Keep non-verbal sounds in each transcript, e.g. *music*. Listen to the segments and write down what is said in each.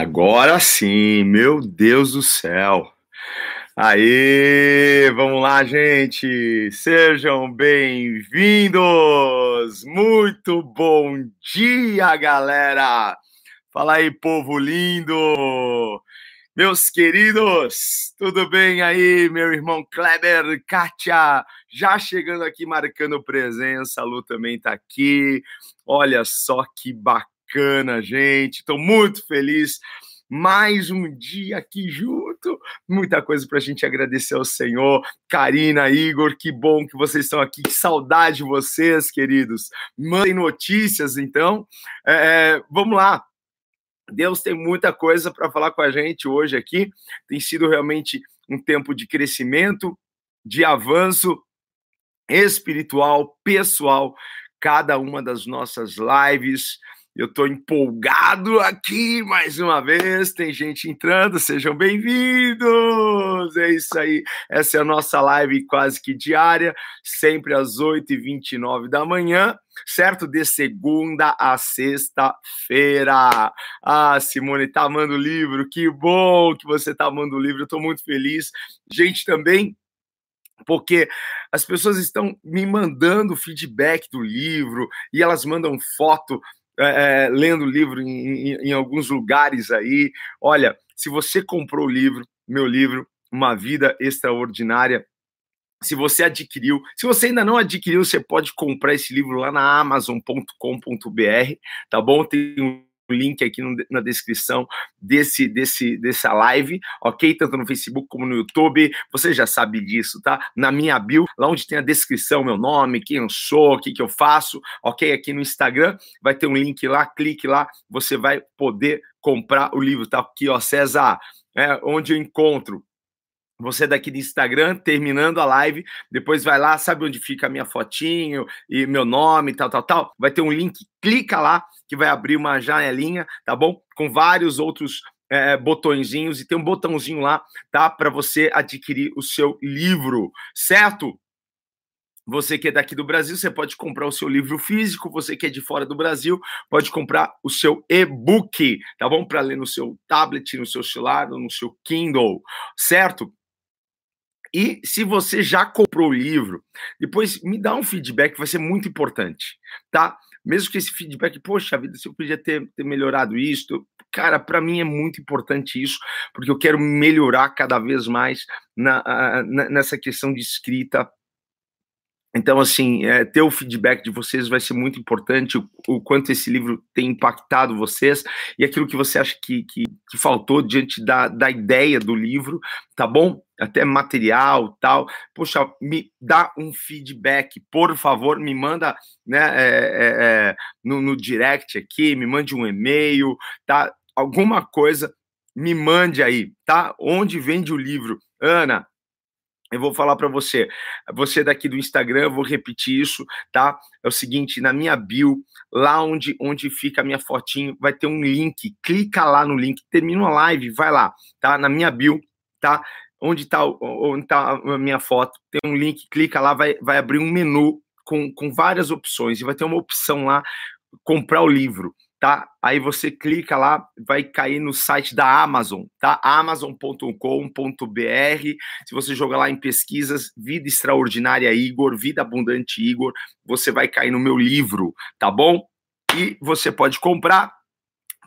Agora sim, meu Deus do céu. Aí, vamos lá, gente. Sejam bem-vindos. Muito bom dia, galera. Fala aí, povo lindo. Meus queridos, tudo bem aí, meu irmão Kleber, Kátia, já chegando aqui marcando presença, a Lu também tá aqui. Olha só que bacana, gente. Estou muito feliz. Mais um dia aqui junto. Muita coisa para a gente agradecer ao Senhor. Karina, Igor, que bom que vocês estão aqui. Que saudade de vocês, queridos. Mandem notícias, então. É, vamos lá. Deus tem muita coisa para falar com a gente hoje aqui. Tem sido realmente um tempo de crescimento, de avanço espiritual, pessoal, cada uma das nossas lives. Eu estou empolgado aqui mais uma vez. Tem gente entrando, sejam bem-vindos! É isso aí. Essa é a nossa live quase que diária, sempre às 8h29 da manhã, certo? De segunda a sexta-feira. Ah, Simone, tá amando o livro? Que bom que você tá amando o livro. Eu estou muito feliz. Gente, também porque as pessoas estão me mandando feedback do livro e elas mandam foto é, é, lendo livro em, em, em alguns lugares aí. Olha, se você comprou o livro, meu livro, Uma Vida Extraordinária, se você adquiriu, se você ainda não adquiriu, você pode comprar esse livro lá na amazon.com.br, tá bom? Tem um link aqui no, na descrição desse, desse, dessa live, ok? Tanto no Facebook como no YouTube. Você já sabe disso, tá? Na minha bio, lá onde tem a descrição, meu nome, quem eu sou, o que, que eu faço, ok? Aqui no Instagram vai ter um link lá, clique lá, você vai poder comprar o livro, tá? Aqui, ó, César, é, onde eu encontro você daqui do Instagram, terminando a live, depois vai lá, sabe onde fica a minha fotinho e meu nome, tal, tal, tal. Vai ter um link, clica lá, que vai abrir uma janelinha, tá bom? Com vários outros é, botõezinhos e tem um botãozinho lá, tá? Para você adquirir o seu livro, certo? Você que é daqui do Brasil, você pode comprar o seu livro físico. Você que é de fora do Brasil, pode comprar o seu e-book, tá bom? Para ler no seu tablet, no seu celular, no seu Kindle, certo? E se você já comprou o livro, depois me dá um feedback, vai ser muito importante, tá? Mesmo que esse feedback, poxa vida, se eu podia ter, ter melhorado isso, cara, para mim é muito importante isso, porque eu quero melhorar cada vez mais na, na nessa questão de escrita, então, assim, é, ter o feedback de vocês vai ser muito importante, o, o, quanto esse livro tem impactado vocês e aquilo que você acha que, que, que, faltou diante da, da ideia do livro, tá bom? Até material, tal. Poxa, me dá um feedback, por favor, me manda né, é, é, é no, no direct aqui, me mande um e-mail, tá? Alguma coisa, me mande aí, tá? Onde vende o livro? Ana, eu vou falar para você, você daqui do Instagram, eu vou repetir isso, tá? É o seguinte, na minha bio, lá onde, onde fica a minha fotinho, vai ter um link, clica lá no link, termina a live, vai lá, tá? Na minha bio, tá? Onde tá, onde tá a minha foto, tem um link, clica lá, vai, vai abrir um menu com, com várias opções, e vai ter uma opção lá, comprar o livro tá? Aí você clica lá, vai cair no site da Amazon, tá? amazon.com.br. Se você jogar lá em pesquisas, Vida Extraordinária Igor, Vida Abundante Igor, você vai cair no meu livro, tá bom? E você pode comprar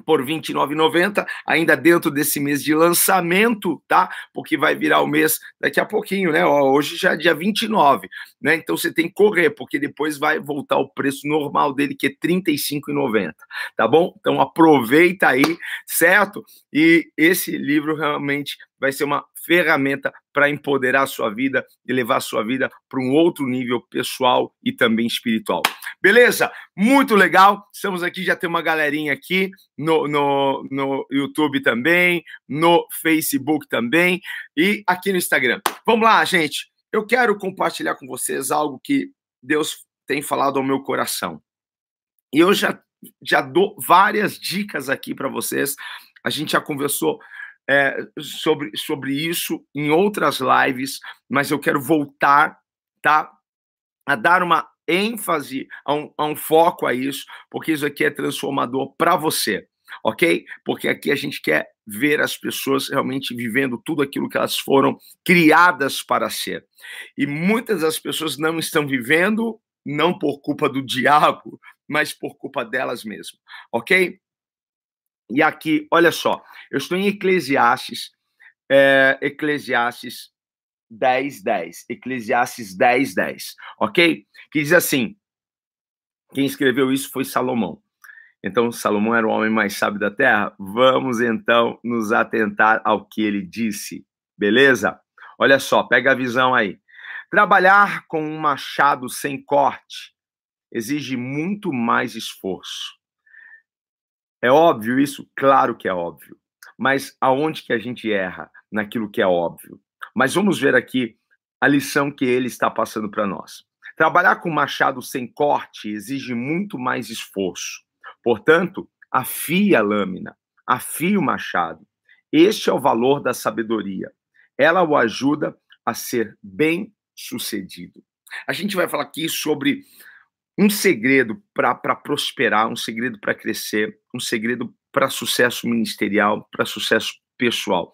por R$ 29,90, ainda dentro desse mês de lançamento, tá? Porque vai virar o mês daqui a pouquinho, né? Hoje já é dia 29, né? Então você tem que correr, porque depois vai voltar o preço normal dele, que é R$ 35,90, tá bom? Então aproveita aí, certo? E esse livro realmente vai ser uma ferramenta para empoderar a sua vida e levar a sua vida para um outro nível pessoal e também espiritual. Beleza? Muito legal. Estamos aqui, já tem uma galerinha aqui no, no, no YouTube também, no Facebook também e aqui no Instagram. Vamos lá, gente. Eu quero compartilhar com vocês algo que Deus tem falado ao meu coração. E eu já, já dou várias dicas aqui para vocês. A gente já conversou é, sobre, sobre isso em outras lives, mas eu quero voltar, tá? A dar uma ênfase, a um, a um foco a isso, porque isso aqui é transformador para você. ok? Porque aqui a gente quer ver as pessoas realmente vivendo tudo aquilo que elas foram criadas para ser. E muitas das pessoas não estão vivendo, não por culpa do diabo, mas por culpa delas mesmas, ok? E aqui, olha só, eu estou em Eclesiastes, é, Eclesiastes 10, 10. Eclesiastes 10, 10. Ok? Que diz assim: quem escreveu isso foi Salomão. Então, Salomão era o homem mais sábio da terra. Vamos então nos atentar ao que ele disse. Beleza? Olha só, pega a visão aí. Trabalhar com um machado sem corte exige muito mais esforço. É óbvio isso? Claro que é óbvio. Mas aonde que a gente erra naquilo que é óbvio? Mas vamos ver aqui a lição que ele está passando para nós. Trabalhar com machado sem corte exige muito mais esforço. Portanto, afie a lâmina, afie o machado. Este é o valor da sabedoria. Ela o ajuda a ser bem sucedido. A gente vai falar aqui sobre um segredo para prosperar, um segredo para crescer, um segredo para sucesso ministerial, para sucesso pessoal.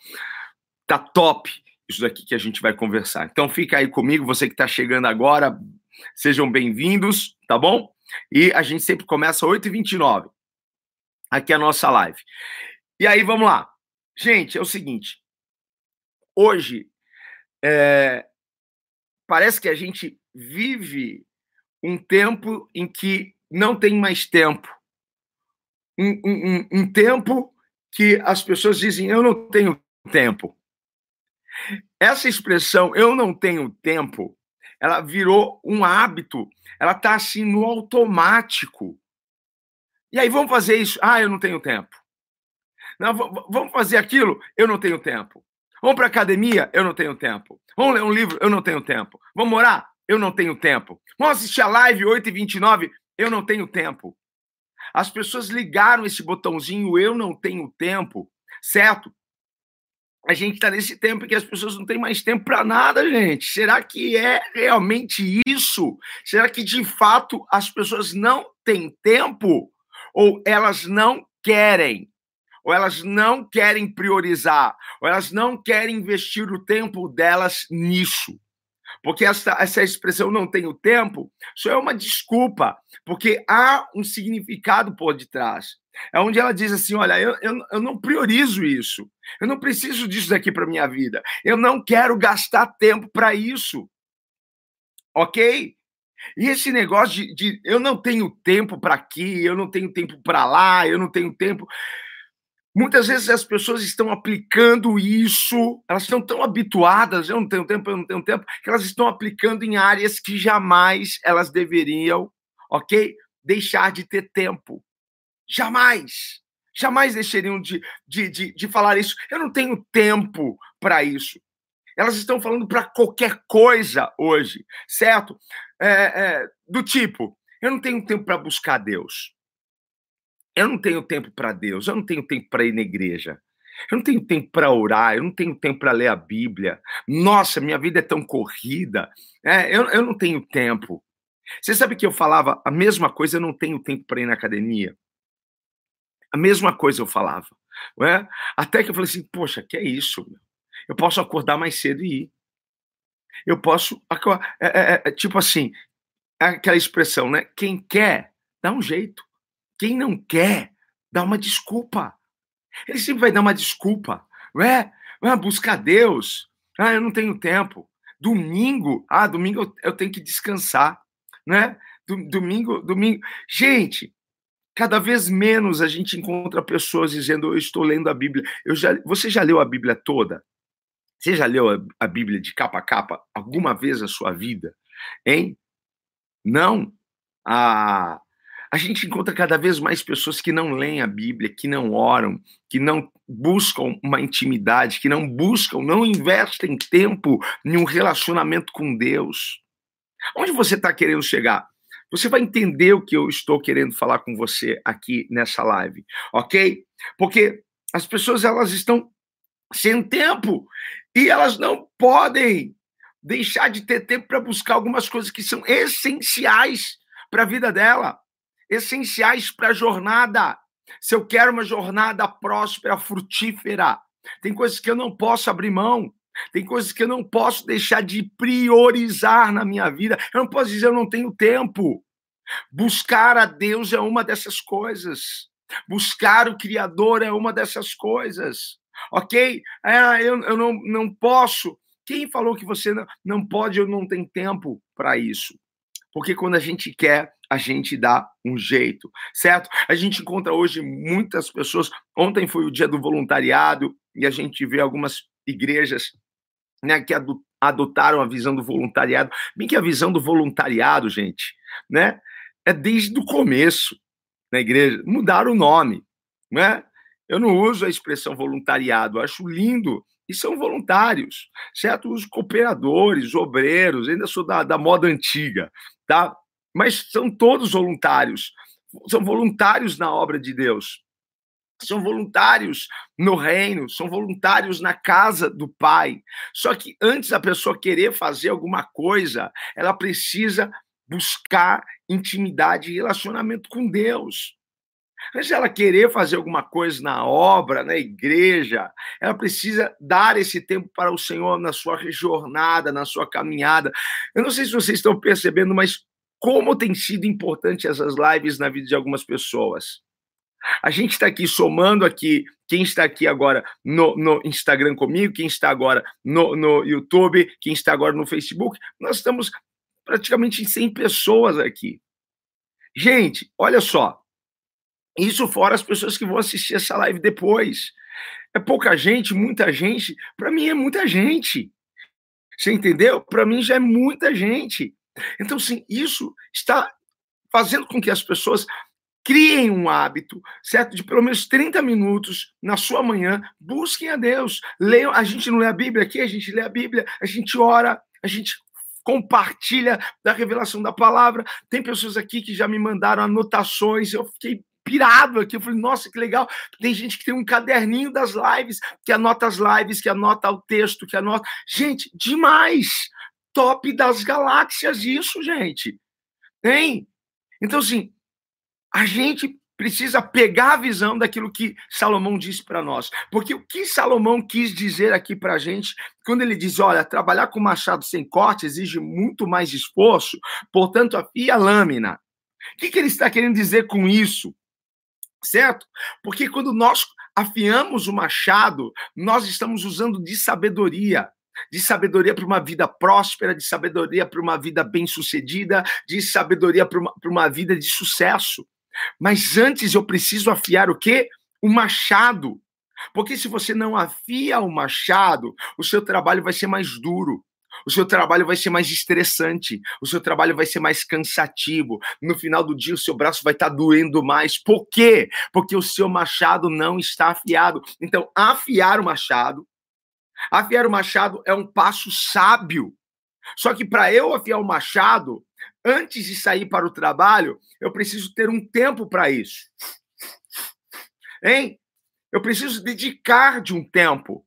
Tá top isso daqui que a gente vai conversar. Então fica aí comigo, você que está chegando agora, sejam bem-vindos, tá bom? E a gente sempre começa 8h29. Aqui é a nossa live. E aí, vamos lá. Gente, é o seguinte. Hoje, é, parece que a gente vive um tempo em que não tem mais tempo. Um, um, um tempo que as pessoas dizem, eu não tenho tempo. Essa expressão, eu não tenho tempo, ela virou um hábito, ela está assim no automático. E aí, vamos fazer isso? Ah, eu não tenho tempo. Não, vamos fazer aquilo? Eu não tenho tempo. Vamos para academia? Eu não tenho tempo. Vamos ler um livro? Eu não tenho tempo. Vamos orar? Eu não tenho tempo. Vamos assistir a live 8h29? Eu não tenho tempo. As pessoas ligaram esse botãozinho eu não tenho tempo, certo? a gente está nesse tempo que as pessoas não têm mais tempo para nada, gente. Será que é realmente isso? Será que de fato as pessoas não têm tempo? Ou elas não querem? Ou elas não querem priorizar? Ou elas não querem investir o tempo delas nisso? Porque essa, essa expressão não tenho tempo, isso é uma desculpa, porque há um significado por detrás. É onde ela diz assim: olha, eu, eu, eu não priorizo isso, eu não preciso disso daqui para minha vida, eu não quero gastar tempo para isso. Ok? E esse negócio de, de eu não tenho tempo para aqui, eu não tenho tempo para lá, eu não tenho tempo. Muitas vezes as pessoas estão aplicando isso, elas estão tão habituadas, eu não tenho tempo, eu não tenho tempo, que elas estão aplicando em áreas que jamais elas deveriam, ok? Deixar de ter tempo. Jamais. Jamais deixariam de, de, de, de falar isso. Eu não tenho tempo para isso. Elas estão falando para qualquer coisa hoje, certo? É, é, do tipo, eu não tenho tempo para buscar Deus. Eu não tenho tempo para Deus, eu não tenho tempo para ir na igreja. Eu não tenho tempo para orar, eu não tenho tempo para ler a Bíblia. Nossa, minha vida é tão corrida. É, eu, eu não tenho tempo. Você sabe que eu falava a mesma coisa, eu não tenho tempo para ir na academia? A mesma coisa eu falava. É? Até que eu falei assim, poxa, que é isso? Meu? Eu posso acordar mais cedo e ir. Eu posso. É, é, é, tipo assim, aquela expressão, né? Quem quer, dá um jeito. Quem não quer, dá uma desculpa. Ele sempre vai dar uma desculpa, não é? Ah, buscar Deus. Ah, eu não tenho tempo. Domingo, ah, domingo eu tenho que descansar, né? Domingo, domingo. Gente, cada vez menos a gente encontra pessoas dizendo eu estou lendo a Bíblia. Eu já, você já leu a Bíblia toda? Você já leu a, a Bíblia de capa a capa alguma vez na sua vida? Hein? Não? Ah, a gente encontra cada vez mais pessoas que não leem a Bíblia, que não oram, que não buscam uma intimidade, que não buscam, não investem tempo em um relacionamento com Deus. Onde você está querendo chegar? Você vai entender o que eu estou querendo falar com você aqui nessa live, ok? Porque as pessoas elas estão sem tempo e elas não podem deixar de ter tempo para buscar algumas coisas que são essenciais para a vida dela essenciais para a jornada. se eu quero uma jornada próspera, frutífera, tem coisas que eu não posso abrir mão. Tem coisas que eu não posso deixar de priorizar na minha vida. Eu não posso dizer eu não tenho tempo. Buscar a Deus é uma dessas coisas. Buscar o Criador é uma dessas coisas. Ok? É, eu, eu não, não posso. Quem falou que você não, não pode ou não tem tempo para isso? Porque quando a gente quer, a gente dá um jeito, certo? A gente encontra hoje muitas pessoas. Ontem foi o dia do voluntariado e a gente vê algumas igrejas né, que adotaram a visão do voluntariado. Bem que a visão do voluntariado, gente, né, é desde o começo na igreja. Mudaram o nome, né? Eu não uso a expressão voluntariado, acho lindo. E são voluntários, certo? Os cooperadores, obreiros, ainda sou da, da moda antiga, tá? Mas são todos voluntários, são voluntários na obra de Deus são voluntários no reino, são voluntários na casa do Pai. Só que antes da pessoa querer fazer alguma coisa, ela precisa buscar intimidade e relacionamento com Deus. Antes dela querer fazer alguma coisa na obra, na igreja, ela precisa dar esse tempo para o Senhor na sua jornada, na sua caminhada. Eu não sei se vocês estão percebendo, mas como tem sido importante essas lives na vida de algumas pessoas. A gente está aqui somando aqui quem está aqui agora no, no Instagram comigo, quem está agora no, no, YouTube, quem está agora no Facebook. Nós estamos praticamente em 100 pessoas aqui. Gente, olha só. Isso fora as pessoas que vão assistir essa live depois. É pouca gente, muita gente. Para mim é muita gente. Você entendeu? Para mim já é muita gente. Então, sim, isso está fazendo com que as pessoas criem um hábito, certo? De pelo menos 30 minutos na sua manhã, busquem a Deus. Leiam, a gente não lê a Bíblia aqui, a gente lê a Bíblia, a gente ora, a gente compartilha da revelação da palavra. Tem pessoas aqui que já me mandaram anotações, eu fiquei pirado aqui. Eu falei, nossa, que legal. Tem gente que tem um caderninho das lives, que anota as lives, que anota o texto, que anota. Gente, demais! Top das galáxias, isso, gente. Hein? Então, assim, a gente precisa pegar a visão daquilo que Salomão disse para nós. Porque o que Salomão quis dizer aqui para a gente, quando ele diz: olha, trabalhar com machado sem corte exige muito mais esforço, portanto, afia a lâmina. O que, que ele está querendo dizer com isso? Certo? Porque quando nós afiamos o machado, nós estamos usando de sabedoria de sabedoria para uma vida próspera, de sabedoria para uma vida bem-sucedida, de sabedoria para uma, uma vida de sucesso. Mas antes eu preciso afiar o quê? O machado. Porque se você não afia o machado, o seu trabalho vai ser mais duro. O seu trabalho vai ser mais estressante, o seu trabalho vai ser mais cansativo. No final do dia, o seu braço vai estar tá doendo mais. Por quê? Porque o seu machado não está afiado. Então, afiar o machado, afiar o machado é um passo sábio. Só que para eu afiar o machado, antes de sair para o trabalho, eu preciso ter um tempo para isso. Hein? Eu preciso dedicar de um tempo.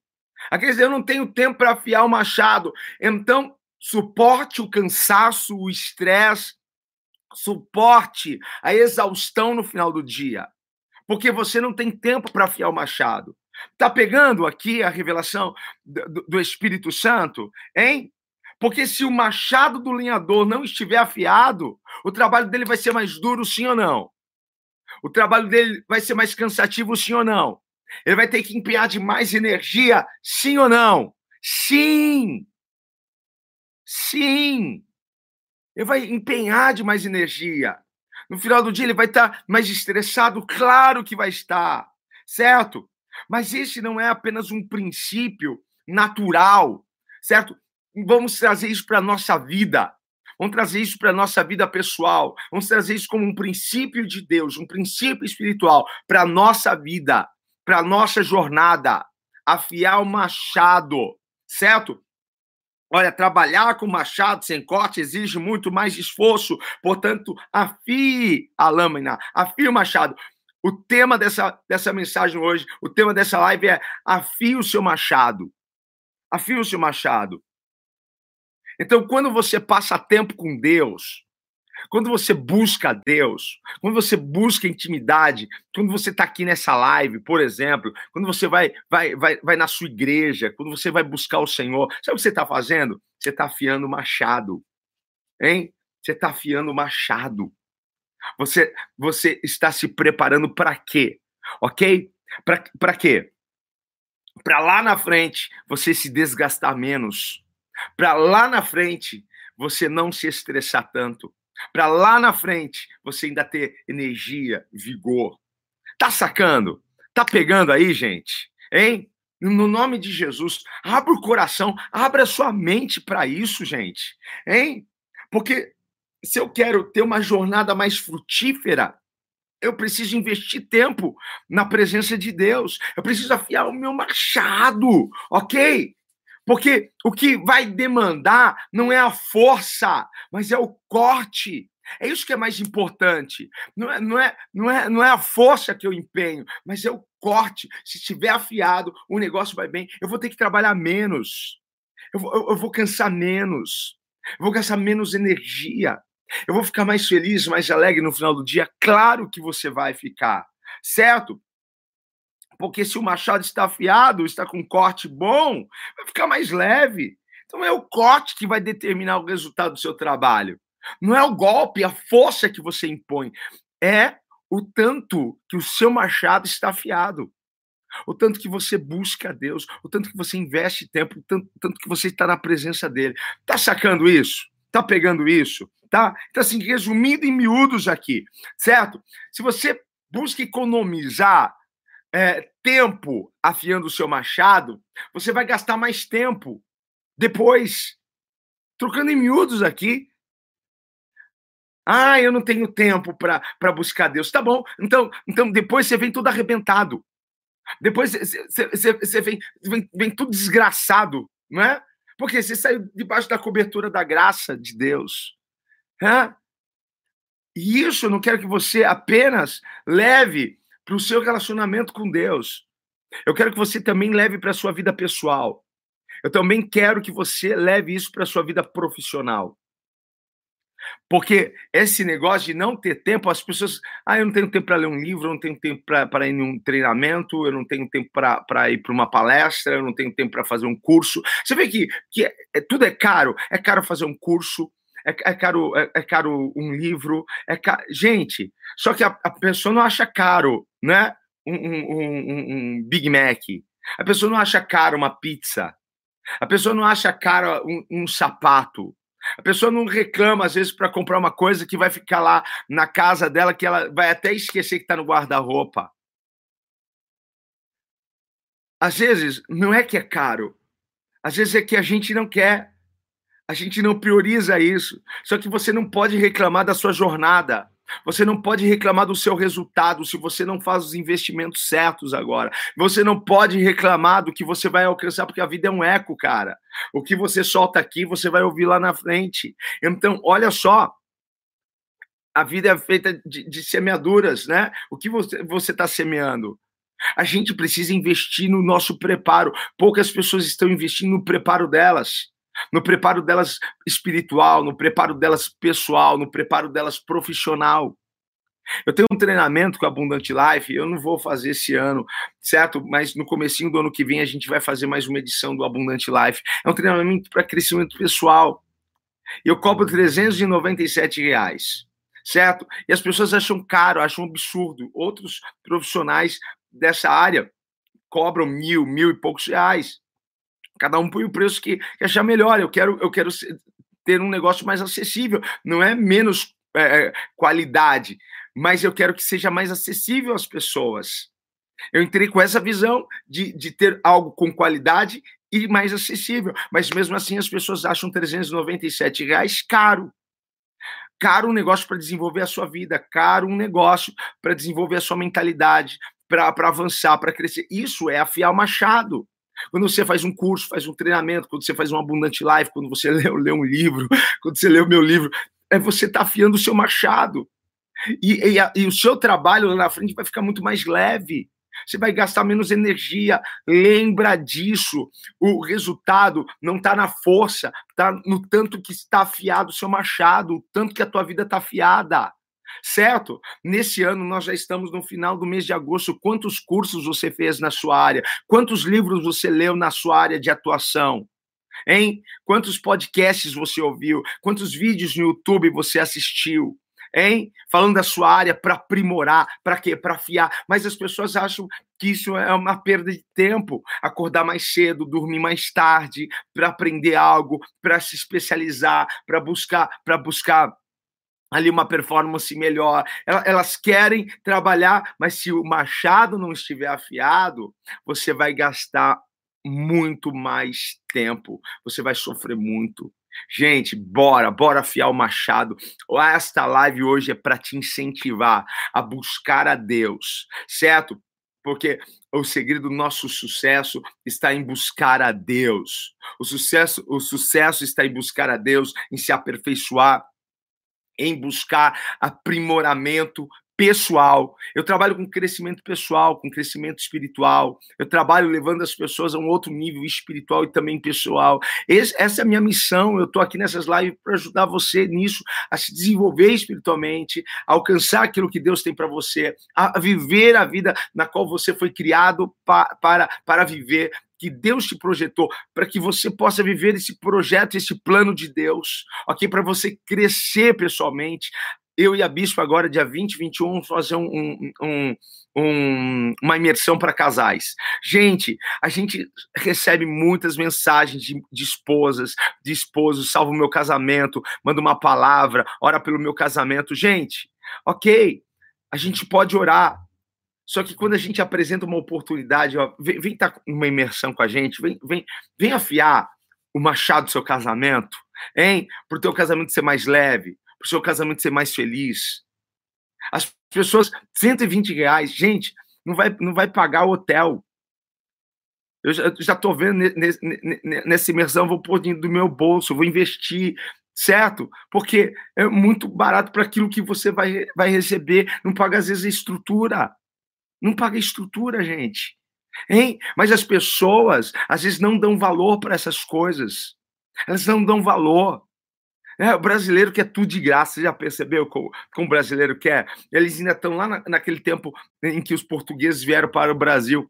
Quer dizer, eu não tenho tempo para afiar o machado. Então, suporte o cansaço, o estresse, suporte a exaustão no final do dia. Porque você não tem tempo para afiar o machado. Tá pegando aqui a revelação do, do Espírito Santo, hein? Porque se o machado do lenhador não estiver afiado, o trabalho dele vai ser mais duro, sim ou não? O trabalho dele vai ser mais cansativo, sim ou não? Ele vai ter que empenhar de mais energia, sim ou não? Sim! Sim! Ele vai empenhar de mais energia. No final do dia, ele vai estar mais estressado, claro que vai estar, certo? Mas esse não é apenas um princípio natural, certo? vamos trazer isso para a nossa vida. Vamos trazer isso para a nossa vida pessoal. Vamos trazer isso como um princípio de Deus, um princípio espiritual para a nossa vida, para a nossa jornada. Afiar o machado, certo? Olha, trabalhar com machado sem corte exige muito mais esforço, portanto, afie a lâmina, afie o machado. O tema dessa, dessa mensagem hoje, o tema dessa live é afie o seu machado. Afie o seu machado. Então, quando você passa tempo com Deus, quando você busca Deus, quando você busca intimidade, quando você está aqui nessa live, por exemplo, quando você vai, vai, vai, vai na sua igreja, quando você vai buscar o Senhor, sabe o que você está fazendo? Você está afiando o machado, hein? Você está afiando o machado. Você, você está se preparando para quê? Ok? Para quê? Para lá na frente você se desgastar menos. Para lá na frente você não se estressar tanto para lá na frente você ainda ter energia, vigor. Tá sacando? Tá pegando aí, gente? Hein? No nome de Jesus, abra o coração, abra a sua mente para isso, gente. Hein? Porque se eu quero ter uma jornada mais frutífera, eu preciso investir tempo na presença de Deus. Eu preciso afiar o meu machado, ok? Porque o que vai demandar não é a força, mas é o corte. É isso que é mais importante. Não é, não é, não é, não é a força que eu empenho, mas é o corte. Se estiver afiado, o negócio vai bem. Eu vou ter que trabalhar menos. Eu eu, eu vou cansar menos. Eu vou gastar menos energia. Eu vou ficar mais feliz, mais alegre no final do dia. Claro que você vai ficar, certo? porque se o machado está afiado, está com um corte bom, vai ficar mais leve. Então é o corte que vai determinar o resultado do seu trabalho. Não é o golpe, a força que você impõe, é o tanto que o seu machado está afiado. O tanto que você busca a Deus, o tanto que você investe tempo, o tanto, tanto que você está na presença dele. Tá sacando isso? Tá pegando isso? Tá? Então, assim, resumindo em miúdos aqui, certo? Se você busca economizar é, tempo afiando o seu machado, você vai gastar mais tempo depois. Trocando em miúdos aqui. Ah, eu não tenho tempo para buscar Deus. Tá bom. Então, então depois você vem todo arrebentado. Depois você, vem, vem, vem tudo desgraçado, não é? Porque você saiu debaixo da cobertura da graça de Deus. E isso eu não quero que você apenas leve para o seu relacionamento com Deus. Eu quero que você também leve para a sua vida pessoal. Eu também quero que você leve isso para a sua vida profissional. Porque esse negócio de não ter tempo, as pessoas. Ah, eu não tenho tempo para ler um livro, eu não tenho tempo para ir num treinamento, eu não tenho tempo para ir para uma palestra, eu não tenho tempo para fazer um curso. Você vê que, que é, tudo é caro. É caro fazer um curso, é, é caro, é, é, caro um livro. É. Gente, só que a, a pessoa não acha caro né? Um, um, um, Big Mac. A pessoa não acha caro uma pizza. A pessoa não acha caro um, sapato. A pessoa não reclama, às vezes, para comprar uma coisa que vai ficar lá na casa dela, que ela vai até esquecer que está no guarda-roupa. Às vezes, não é que é caro. Às vezes é que a gente não quer. A gente não prioriza isso. Só que você não pode reclamar da sua jornada. Você não pode reclamar do seu resultado se você não faz os investimentos certos agora. Você não pode reclamar do que você vai alcançar, porque a vida é um eco, cara. O que você solta aqui, você vai ouvir lá na frente. Então, olha só. A vida é feita de, de semeaduras, né? O que você está semeando? A gente precisa investir no nosso preparo. Poucas pessoas estão investindo no preparo delas no preparo delas espiritual, no preparo delas pessoal, no preparo delas profissional. Eu tenho um treinamento com a Abundant Life, eu não vou fazer esse ano, certo? Mas no comecinho do ano que vem a gente vai fazer mais uma edição do Abundant Life. É um treinamento para crescimento pessoal. Eu cobro 397 reais, certo? E as pessoas acham caro, acham absurdo. Outros profissionais dessa área cobram mil, mil e poucos reais. Cada um põe o preço que, que achar melhor. Eu quero, eu quero ter um negócio mais acessível. Não é menos é, é, qualidade, mas eu quero que seja mais acessível às pessoas. Eu entrei com essa visão de, de ter algo com qualidade e mais acessível. Mas mesmo assim as pessoas acham 397 reais caro. Caro um negócio para desenvolver a sua vida, caro um negócio para desenvolver a sua mentalidade, para avançar, para crescer. Isso é afiar o machado. Quando você faz um curso, faz um treinamento, quando você faz um abundante life, quando você *laughs* lê, lê um livro, quando você lê o meu livro, é você está afiando o seu machado. E, e, a, e, o seu trabalho lá na frente vai ficar muito mais leve. Você vai gastar menos energia. Lembra disso. O resultado não está na força, está no tanto que está afiado o seu machado, o tanto que a tua vida está afiada. Certo? Nesse ano nós já estamos no final do mês de agosto. Quantos cursos você fez na sua área? Quantos livros você leu na sua área de atuação? Hein? Quantos podcasts você ouviu? Quantos vídeos no YouTube você assistiu? Hein? Falando da sua área para aprimorar, para quê? Para afiar. Mas as pessoas acham que isso é uma perda de tempo. Acordar mais cedo, dormir mais tarde, para aprender algo, para se especializar, para buscar, para buscar ali uma performance melhor. Elas querem trabalhar, mas se o machado não estiver afiado, você vai gastar muito mais tempo, você vai sofrer muito. Gente, bora, bora afiar o machado. Esta live hoje é para te incentivar a buscar a Deus, certo? Porque o segredo do nosso sucesso está em buscar a Deus. O sucesso, o sucesso está em buscar a Deus, em se aperfeiçoar, em buscar aprimoramento pessoal. Eu trabalho com crescimento pessoal, com crescimento espiritual. Eu trabalho levando as pessoas a um outro nível espiritual e também pessoal. Esse, essa é a minha missão. Eu estou aqui nessas lives para ajudar você nisso, a se desenvolver espiritualmente, a alcançar aquilo que Deus tem para você, a viver a vida na qual você foi criado pa, para, para viver que Deus te projetou, para que você possa viver esse projeto, esse plano de Deus, ok? Para você crescer pessoalmente, eu e a Bispo agora, dia 20, 21, vamos fazer um, um, um, um uma imersão para casais. Gente, a gente recebe muitas mensagens de, de esposas, de esposos, salva o meu casamento, manda uma palavra, ora pelo meu casamento. Gente, ok, a gente pode orar, só que quando a gente apresenta uma oportunidade, ó, vem, vem tá uma imersão com a gente, vem, vem, vem afiar o machado do seu casamento, hein? Para o teu casamento ser mais leve, para o seu casamento ser mais feliz. As pessoas, 120 reais, gente, não vai, não vai pagar o hotel. Eu já estou vendo nesse, nessa imersão, vou pôr do meu bolso, vou investir, certo? Porque é muito barato para aquilo que você vai, vai receber, não paga às vezes a estrutura. Não paga a estrutura, gente. Hein? Mas as pessoas, às vezes, não dão valor para essas coisas. Elas não dão valor. É, o brasileiro quer tudo de graça, você já percebeu como, como o brasileiro quer? Eles ainda estão lá na, naquele tempo em que os portugueses vieram para o Brasil,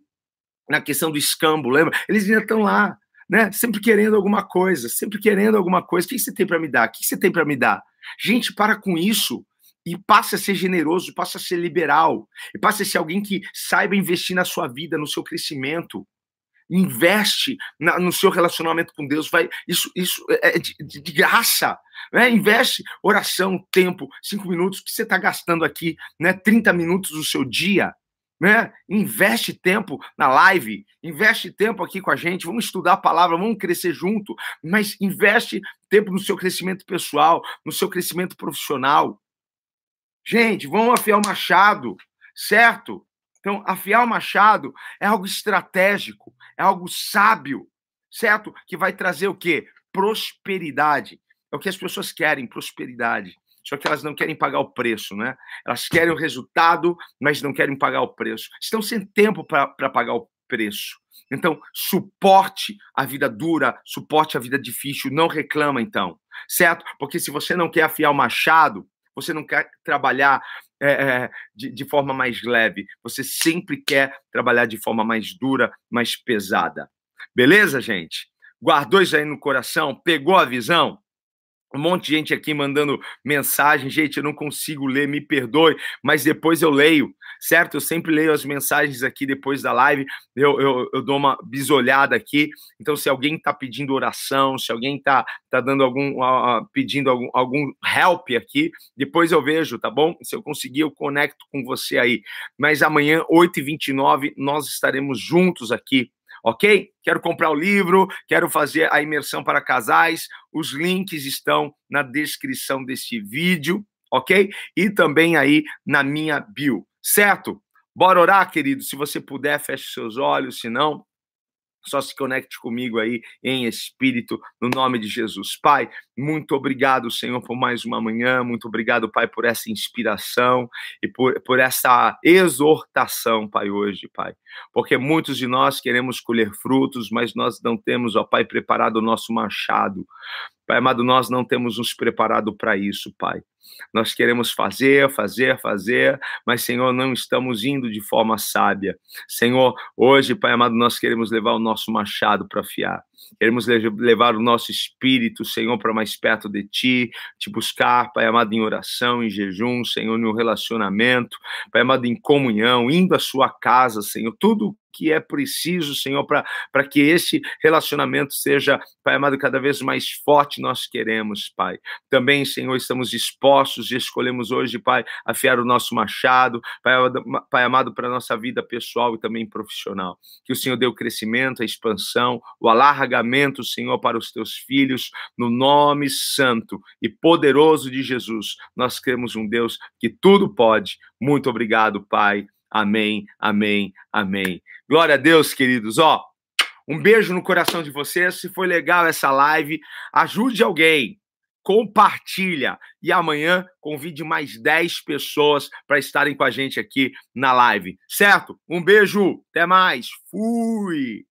na questão do escambo, lembra? Eles ainda estão lá, né? Sempre querendo alguma coisa, sempre querendo alguma coisa. O que você tem para me dar? O que você tem para me dar? Gente, para com isso e passe a ser generoso, passe a ser liberal, e passe a ser alguém que saiba investir na sua vida, no seu crescimento investe na, no seu relacionamento com Deus, vai isso, isso é de, de, de graça, né? Investe oração, tempo, cinco minutos que você está gastando aqui, né? 30 minutos do seu dia, né? Investe tempo na live, investe tempo aqui com a gente, vamos estudar a palavra, vamos crescer junto, mas investe tempo no seu crescimento pessoal, no seu crescimento profissional. Gente, vamos afiar o machado, certo? Então, afiar o machado é algo estratégico, é algo sábio, certo? Que vai trazer o quê? Prosperidade. É o que as pessoas querem, prosperidade. Só que elas não querem pagar o preço, né? Elas querem o resultado, mas não querem pagar o preço. Estão sem tempo para pagar o preço. Então, suporte a vida dura, suporte a vida difícil, não reclama então, certo? Porque se você não quer afiar o machado, você não quer trabalhar é, de, de forma mais leve, você sempre quer trabalhar de forma mais dura, mais pesada. Beleza, gente? Guardou isso aí no coração? Pegou a visão? Um monte de gente aqui mandando mensagem. Gente, eu não consigo ler, me perdoe, mas depois eu leio, certo? Eu sempre leio as mensagens aqui depois da live, eu, eu, eu dou uma bisolhada aqui. Então, se alguém está pedindo oração, se alguém está tá dando algum, uh, pedindo algum, algum help aqui, depois eu vejo, tá bom? Se eu conseguir, eu conecto com você aí. Mas amanhã, 8h29, nós estaremos juntos aqui ok? Quero comprar o livro, quero fazer a imersão para casais. Os links estão na descrição deste vídeo, ok? E também aí na minha bio, certo? Bora orar, querido? Se você puder, feche seus olhos, se não, só se conecte comigo aí em espírito, no nome de Jesus. Pai, muito obrigado, Senhor, por mais uma manhã. Muito obrigado, Pai, por essa inspiração e por, por essa exortação, Pai, hoje, Pai. Porque muitos de nós queremos colher frutos, mas nós não temos, ó Pai, preparado o nosso machado. Pai amado, nós não temos nos preparado para isso, Pai. Nós queremos fazer, fazer, fazer, mas, Senhor, não estamos indo de forma sábia. Senhor, hoje, Pai amado, nós queremos levar o nosso machado para afiar. Queremos levar o nosso espírito, Senhor, para mais perto de Ti, te buscar, Pai amado, em oração, em jejum, Senhor, no relacionamento, Pai amado, em comunhão, indo à Sua casa, Senhor, tudo que é preciso, Senhor, para que esse relacionamento seja, Pai amado, cada vez mais forte, nós queremos, Pai. Também, Senhor, estamos dispostos e escolhemos hoje, Pai, afiar o nosso machado, Pai, pai amado, para a nossa vida pessoal e também profissional. Que o Senhor dê o crescimento, a expansão, o alargamento Senhor, para os teus filhos, no nome santo e poderoso de Jesus. Nós cremos um Deus que tudo pode. Muito obrigado, Pai. Amém, amém, amém. Glória a Deus, queridos. Ó, um beijo no coração de vocês. Se foi legal essa live, ajude alguém compartilha e amanhã convide mais 10 pessoas para estarem com a gente aqui na live, certo? Um beijo, até mais, fui!